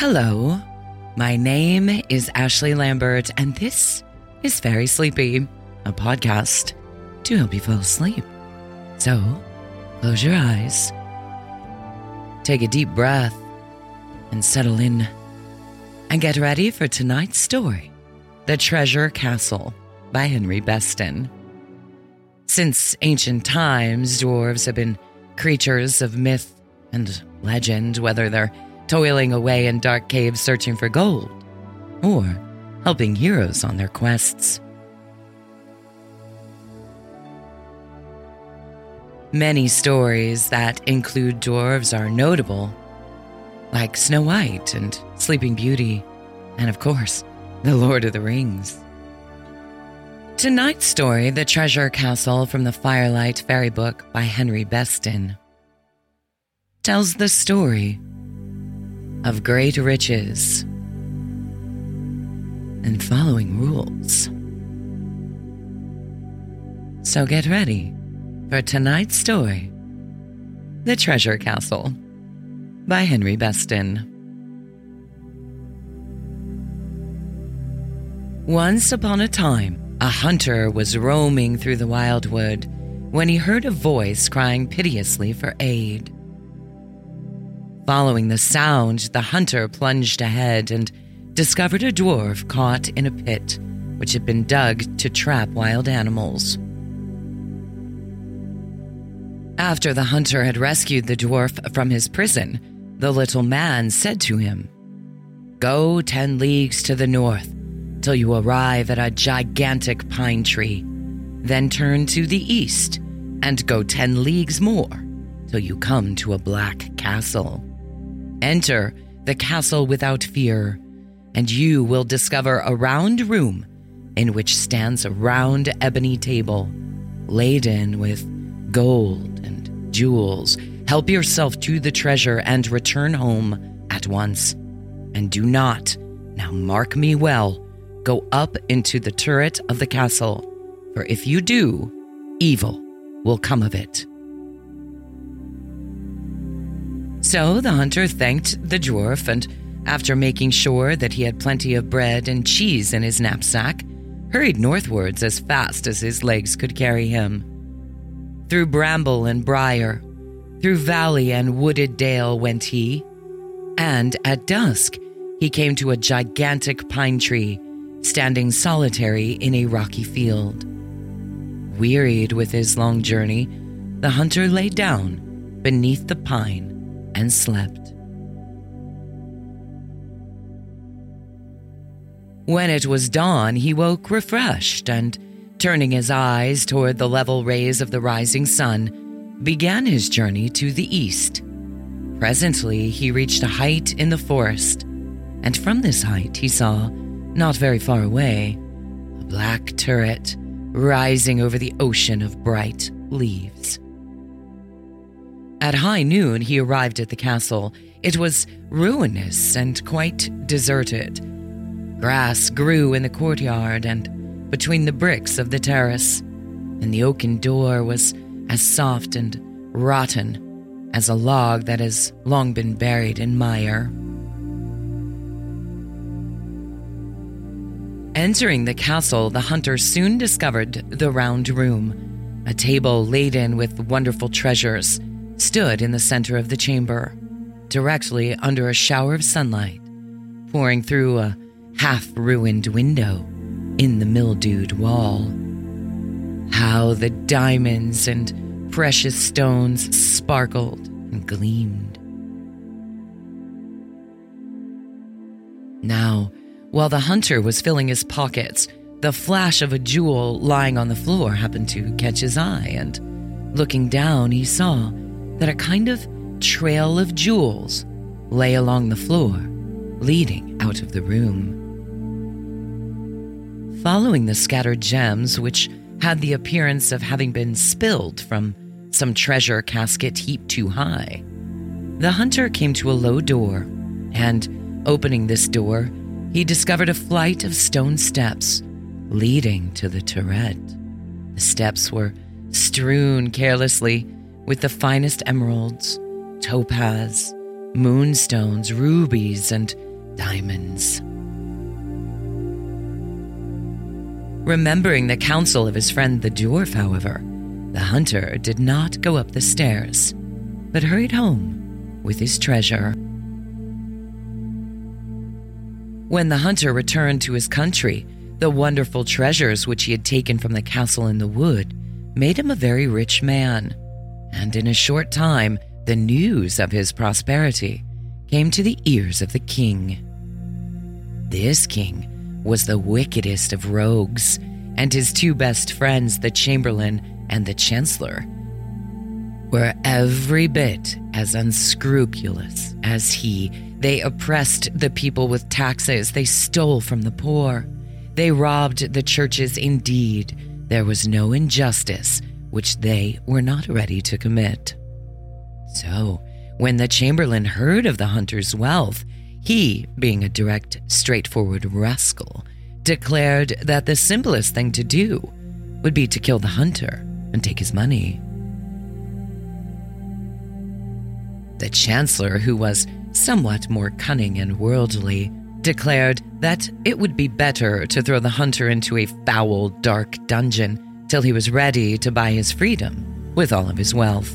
Hello, my name is Ashley Lambert, and this is Fairy Sleepy, a podcast to help you fall asleep. So, close your eyes, take a deep breath, and settle in, and get ready for tonight's story The Treasure Castle by Henry Beston. Since ancient times, dwarves have been creatures of myth and legend, whether they're toiling away in dark caves searching for gold or helping heroes on their quests. Many stories that include dwarves are notable, like Snow White and Sleeping Beauty, and of course, The Lord of the Rings. Tonight's story, The Treasure Castle from the Firelight Fairy Book by Henry Beston, tells the story of great riches and following rules. So get ready for tonight's story The Treasure Castle by Henry Beston. Once upon a time, a hunter was roaming through the wildwood when he heard a voice crying piteously for aid. Following the sound, the hunter plunged ahead and discovered a dwarf caught in a pit which had been dug to trap wild animals. After the hunter had rescued the dwarf from his prison, the little man said to him, Go ten leagues to the north till you arrive at a gigantic pine tree. Then turn to the east and go ten leagues more till you come to a black castle. Enter the castle without fear, and you will discover a round room in which stands a round ebony table laden with gold and jewels. Help yourself to the treasure and return home at once. And do not, now mark me well, go up into the turret of the castle, for if you do, evil will come of it. So the hunter thanked the dwarf, and after making sure that he had plenty of bread and cheese in his knapsack, hurried northwards as fast as his legs could carry him. Through bramble and briar, through valley and wooded dale went he, and at dusk he came to a gigantic pine tree standing solitary in a rocky field. Wearied with his long journey, the hunter lay down beneath the pine and slept. When it was dawn, he woke refreshed and, turning his eyes toward the level rays of the rising sun, began his journey to the east. Presently, he reached a height in the forest, and from this height he saw, not very far away, a black turret rising over the ocean of bright leaves. At high noon, he arrived at the castle. It was ruinous and quite deserted. Grass grew in the courtyard and between the bricks of the terrace, and the oaken door was as soft and rotten as a log that has long been buried in mire. Entering the castle, the hunter soon discovered the round room, a table laden with wonderful treasures stood in the center of the chamber, directly under a shower of sunlight, pouring through a half ruined window in the mildewed wall. How the diamonds and precious stones sparkled and gleamed. Now, while the hunter was filling his pockets, the flash of a jewel lying on the floor happened to catch his eye, and looking down, he saw that a kind of trail of jewels lay along the floor, leading out of the room. Following the scattered gems, which had the appearance of having been spilled from some treasure casket heaped too high, the hunter came to a low door, and opening this door, he discovered a flight of stone steps leading to the turret. The steps were strewn carelessly with the finest emeralds, topaz, moonstones, rubies, and diamonds. Remembering the counsel of his friend the dwarf, however, the hunter did not go up the stairs, but hurried home with his treasure. When the hunter returned to his country, the wonderful treasures which he had taken from the castle in the wood made him a very rich man, and in a short time the news of his prosperity came to the ears of the king. This king was the wickedest of rogues, and his two best friends, the chamberlain and the chancellor, were every bit as unscrupulous as he. They oppressed the people with taxes, they stole from the poor, they robbed the churches. Indeed, there was no injustice which they were not ready to commit. So, when the chamberlain heard of the hunter's wealth, he, being a direct, straightforward rascal, declared that the simplest thing to do would be to kill the hunter and take his money. The chancellor, who was somewhat more cunning and worldly, declared that it would be better to throw the hunter into a foul, dark dungeon till he was ready to buy his freedom with all of his wealth.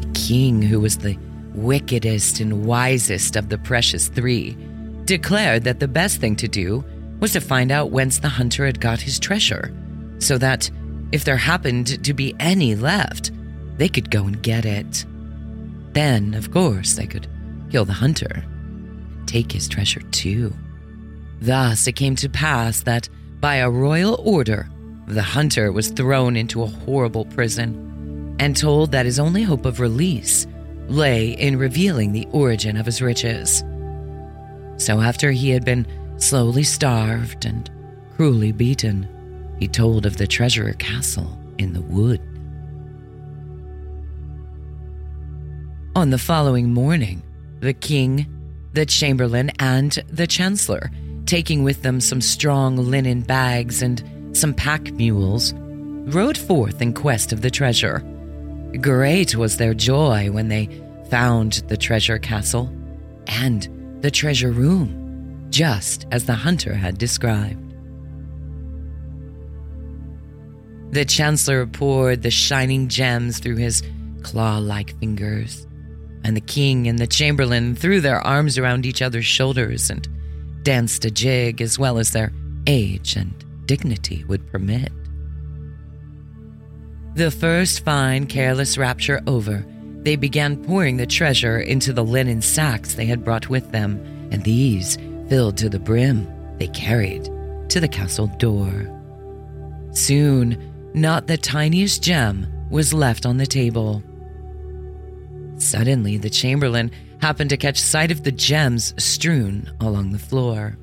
The king, who was the wickedest and wisest of the precious three, declared that the best thing to do was to find out whence the hunter had got his treasure, so that if there happened to be any left, they could go and get it. Then, of course, they could kill the hunter take his treasure too. Thus, it came to pass that, by a royal order, the hunter was thrown into a horrible prison and told that his only hope of release lay in revealing the origin of his riches. So, after he had been slowly starved and cruelly beaten, he told of the treasure castle in the wood. On the following morning, the king, the chamberlain, and the chancellor, taking with them some strong linen bags and some pack mules, rode forth in quest of the treasure. Great was their joy when they found the treasure castle and the treasure room, just as the hunter had described. The chancellor poured the shining gems through his claw like fingers, and the king and the chamberlain threw their arms around each other's shoulders and danced a jig as well as their age and dignity would permit. The first fine, careless rapture over, they began pouring the treasure into the linen sacks they had brought with them, and these, filled to the brim, they carried to the castle door. Soon, not the tiniest gem was left on the table. Suddenly, the chamberlain happened to catch sight of the gems strewn along the floor.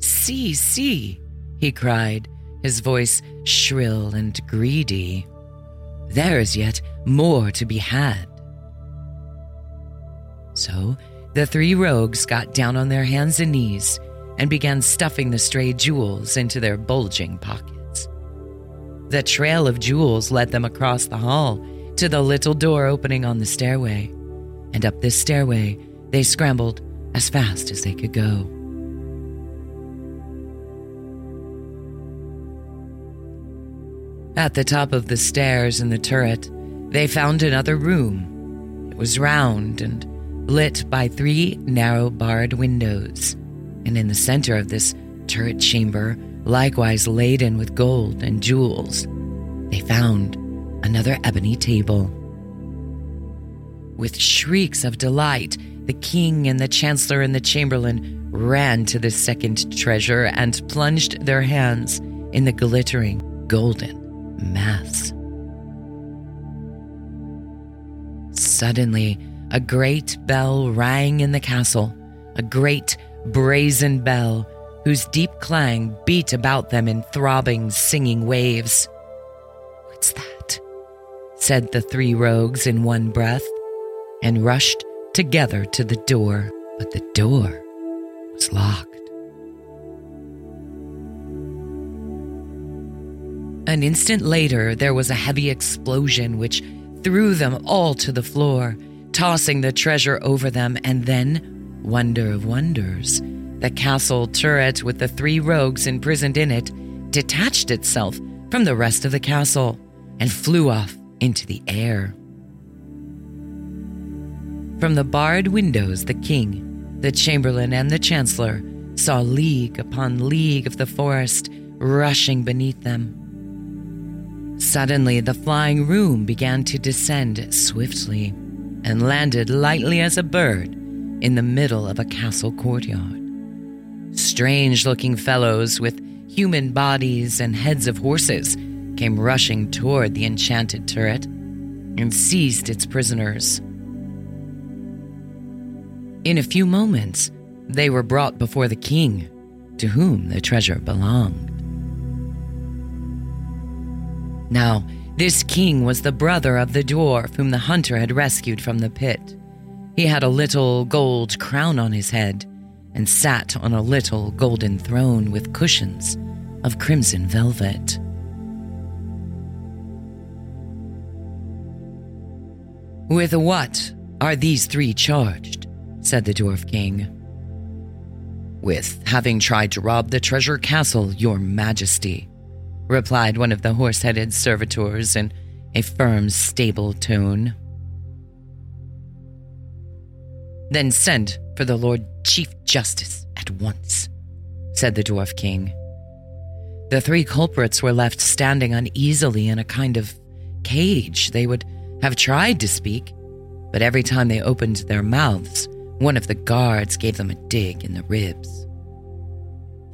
See, see, he cried, his voice shrill and greedy. There is yet more to be had. So the three rogues got down on their hands and knees and began stuffing the stray jewels into their bulging pockets. The trail of jewels led them across the hall to the little door opening on the stairway, and up this stairway they scrambled as fast as they could go. At the top of the stairs in the turret, they found another room. It was round and lit by three narrow barred windows and in the center of this turret chamber, likewise laden with gold and jewels, they found another ebony table. With shrieks of delight, the king and the chancellor and the chamberlain ran to the second treasure and plunged their hands in the glittering golden mass. Suddenly, a great bell rang in the castle, a great brazen bell whose deep clang beat about them in throbbing, singing waves. What's that? Said the three rogues in one breath, and rushed together to the door, but the door was locked. An instant later, there was a heavy explosion which threw them all to the floor tossing the treasure over them, and then, wonder of wonders, the castle turret with the three rogues imprisoned in it detached itself from the rest of the castle and flew off into the air. From the barred windows, the king, the chamberlain, and the chancellor saw league upon league of the forest rushing beneath them. Suddenly, the flying room began to descend swiftly and landed lightly as a bird in the middle of a castle courtyard. Strange looking fellows with human bodies and heads of horses came rushing toward the enchanted turret and seized its prisoners. In a few moments, they were brought before the king, to whom the treasure belonged. Now, this king was the brother of the dwarf whom the hunter had rescued from the pit. He had a little gold crown on his head and sat on a little golden throne with cushions of crimson velvet. With what are these three charged? said the Dwarf King. With having tried to rob the treasure castle, Your Majesty, replied one of the horse headed servitors in a firm, stable tone. Then send for the Lord Chief Justice at once, said the Dwarf King. The three culprits were left standing uneasily in a kind of cage. They would have tried to speak, but every time they opened their mouths, one of the guards gave them a dig in the ribs.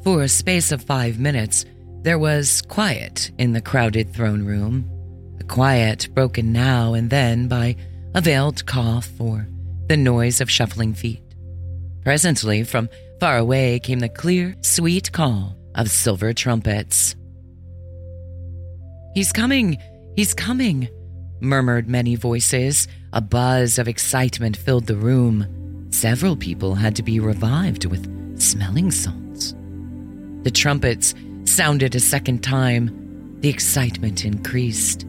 For a space of five minutes, there was quiet in the crowded throne room, a quiet broken now and then by a veiled cough or the noise of shuffling feet. Presently, from far away came the clear, sweet call of silver trumpets. He's coming! He's coming! Murmured many voices. A buzz of excitement filled the room. Several people had to be revived with smelling salts. The trumpets sounded a second time, the excitement increased.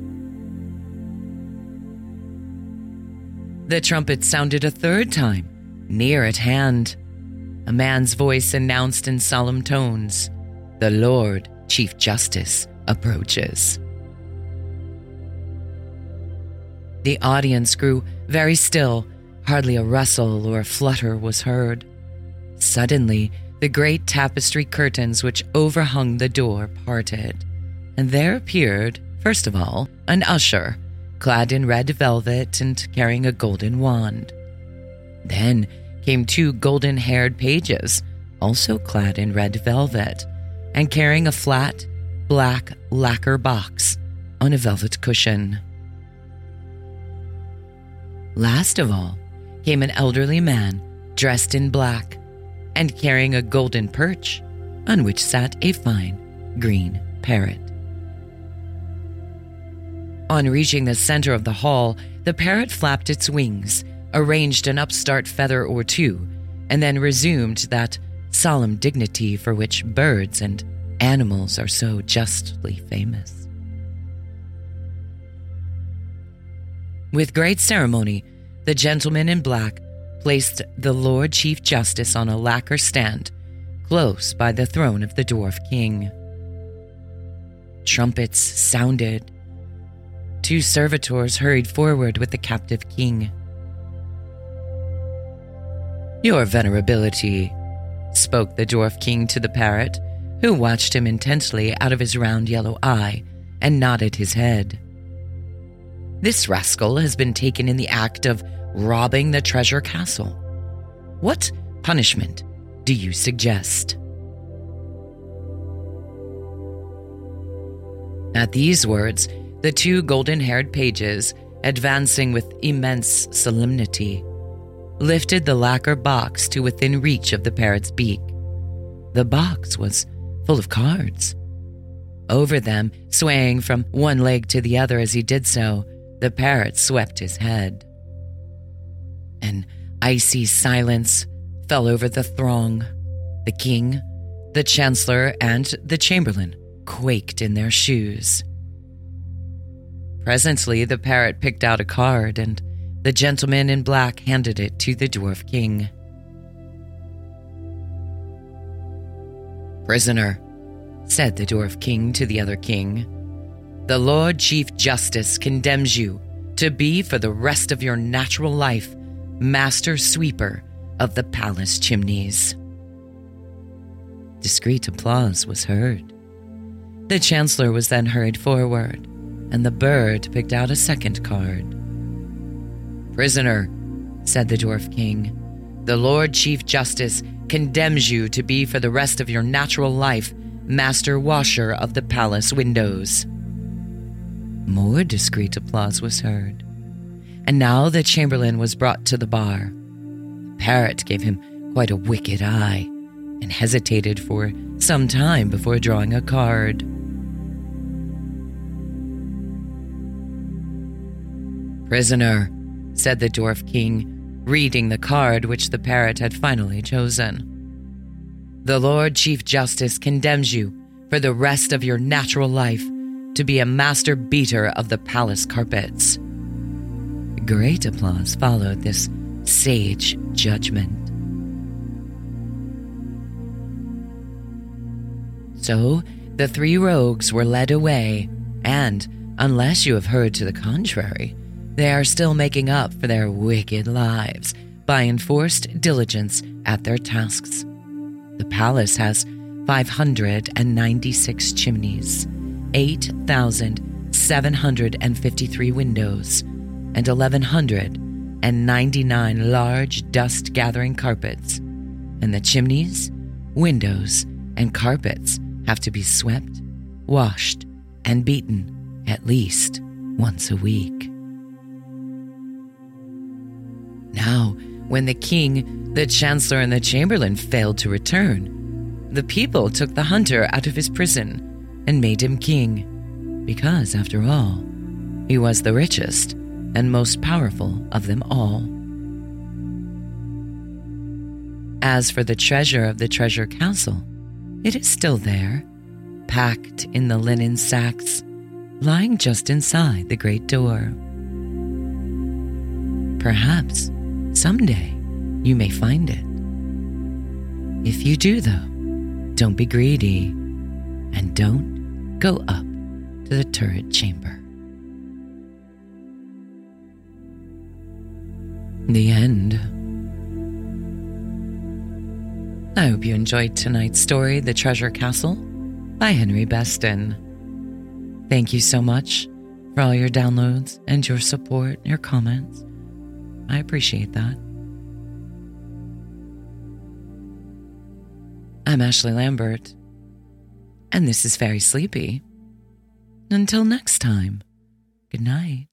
The trumpet sounded a third time, near at hand. A man's voice announced in solemn tones The Lord Chief Justice approaches. The audience grew very still, hardly a rustle or a flutter was heard. Suddenly, the great tapestry curtains which overhung the door parted, and there appeared, first of all, an usher, clad in red velvet and carrying a golden wand. Then came two golden haired pages, also clad in red velvet, and carrying a flat, black lacquer box on a velvet cushion. Last of all came an elderly man dressed in black and carrying a golden perch on which sat a fine green parrot. On reaching the center of the hall, the parrot flapped its wings, arranged an upstart feather or two, and then resumed that solemn dignity for which birds and animals are so justly famous. With great ceremony, the gentleman in black placed the Lord Chief Justice on a lacquer stand close by the throne of the Dwarf King. Trumpets sounded. Two servitors hurried forward with the captive king. Your venerability, spoke the Dwarf King to the parrot, who watched him intently out of his round yellow eye and nodded his head. This rascal has been taken in the act of robbing the treasure castle. What punishment do you suggest? At these words, the two golden haired pages, advancing with immense solemnity, lifted the lacquer box to within reach of the parrot's beak. The box was full of cards. Over them, swaying from one leg to the other as he did so, the parrot swept his head. An icy silence fell over the throng. The king, the chancellor, and the chamberlain quaked in their shoes. Presently, the parrot picked out a card and the gentleman in black handed it to the Dwarf King. Prisoner, said the Dwarf King to the other king, the Lord Chief Justice condemns you to be for the rest of your natural life master sweeper of the palace chimneys. Discreet applause was heard. The Chancellor was then hurried forward, and the bird picked out a second card. Prisoner, said the Dwarf King, the Lord Chief Justice condemns you to be for the rest of your natural life master washer of the palace windows. More discreet applause was heard. And now the chamberlain was brought to the bar. The parrot gave him quite a wicked eye and hesitated for some time before drawing a card. Prisoner, said the Dwarf King, reading the card which the parrot had finally chosen. The Lord Chief Justice condemns you for the rest of your natural life to be a master beater of the palace carpets. Great applause followed this sage judgment. So the three rogues were led away, and, unless you have heard to the contrary, they are still making up for their wicked lives by enforced diligence at their tasks. The palace has 596 chimneys, 8,753 windows, and 1,199 large dust gathering carpets. And the chimneys, windows, and carpets have to be swept, washed, and beaten at least once a week. Now, when the king, the chancellor, and the chamberlain failed to return, the people took the hunter out of his prison and made him king, because, after all, he was the richest and most powerful of them all. As for the treasure of the treasure castle, it is still there, packed in the linen sacks, lying just inside the great door. Perhaps someday you may find it. If you do, though, don't be greedy. And don't go up to the turret chamber. The end. I hope you enjoyed tonight's story, The Treasure Castle by Henry Beston. Thank you so much for all your downloads and your support, your comments. I appreciate that. I'm Ashley Lambert, and this is Fairy Sleepy. Until next time, good night.